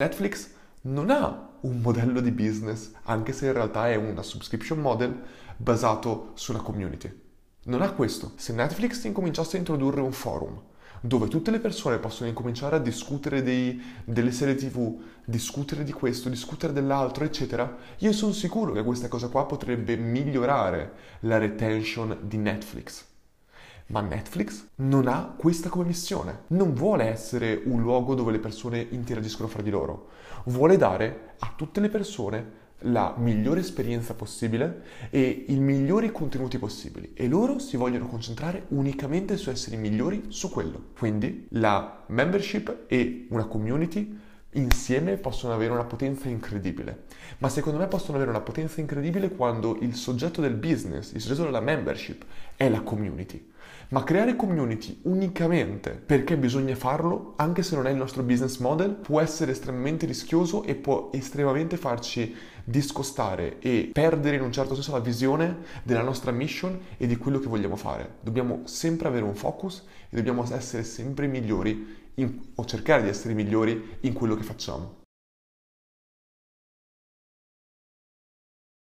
Netflix non ha un modello di business, anche se in realtà è una subscription model basato sulla community. Non ha questo. Se Netflix incominciasse a introdurre un forum dove tutte le persone possono incominciare a discutere dei, delle serie tv, discutere di questo, discutere dell'altro, eccetera, io sono sicuro che questa cosa qua potrebbe migliorare la retention di Netflix. Ma Netflix non ha questa come missione. Non vuole essere un luogo dove le persone interagiscono fra di loro. Vuole dare a tutte le persone la migliore esperienza possibile e i migliori contenuti possibili e loro si vogliono concentrare unicamente su essere i migliori su quello. Quindi la membership e una community insieme possono avere una potenza incredibile. Ma secondo me possono avere una potenza incredibile quando il soggetto del business, il soggetto della membership è la community. Ma creare community unicamente perché bisogna farlo, anche se non è il nostro business model, può essere estremamente rischioso e può estremamente farci discostare e perdere in un certo senso la visione della nostra mission e di quello che vogliamo fare. Dobbiamo sempre avere un focus e dobbiamo essere sempre migliori in, o cercare di essere migliori in quello che facciamo.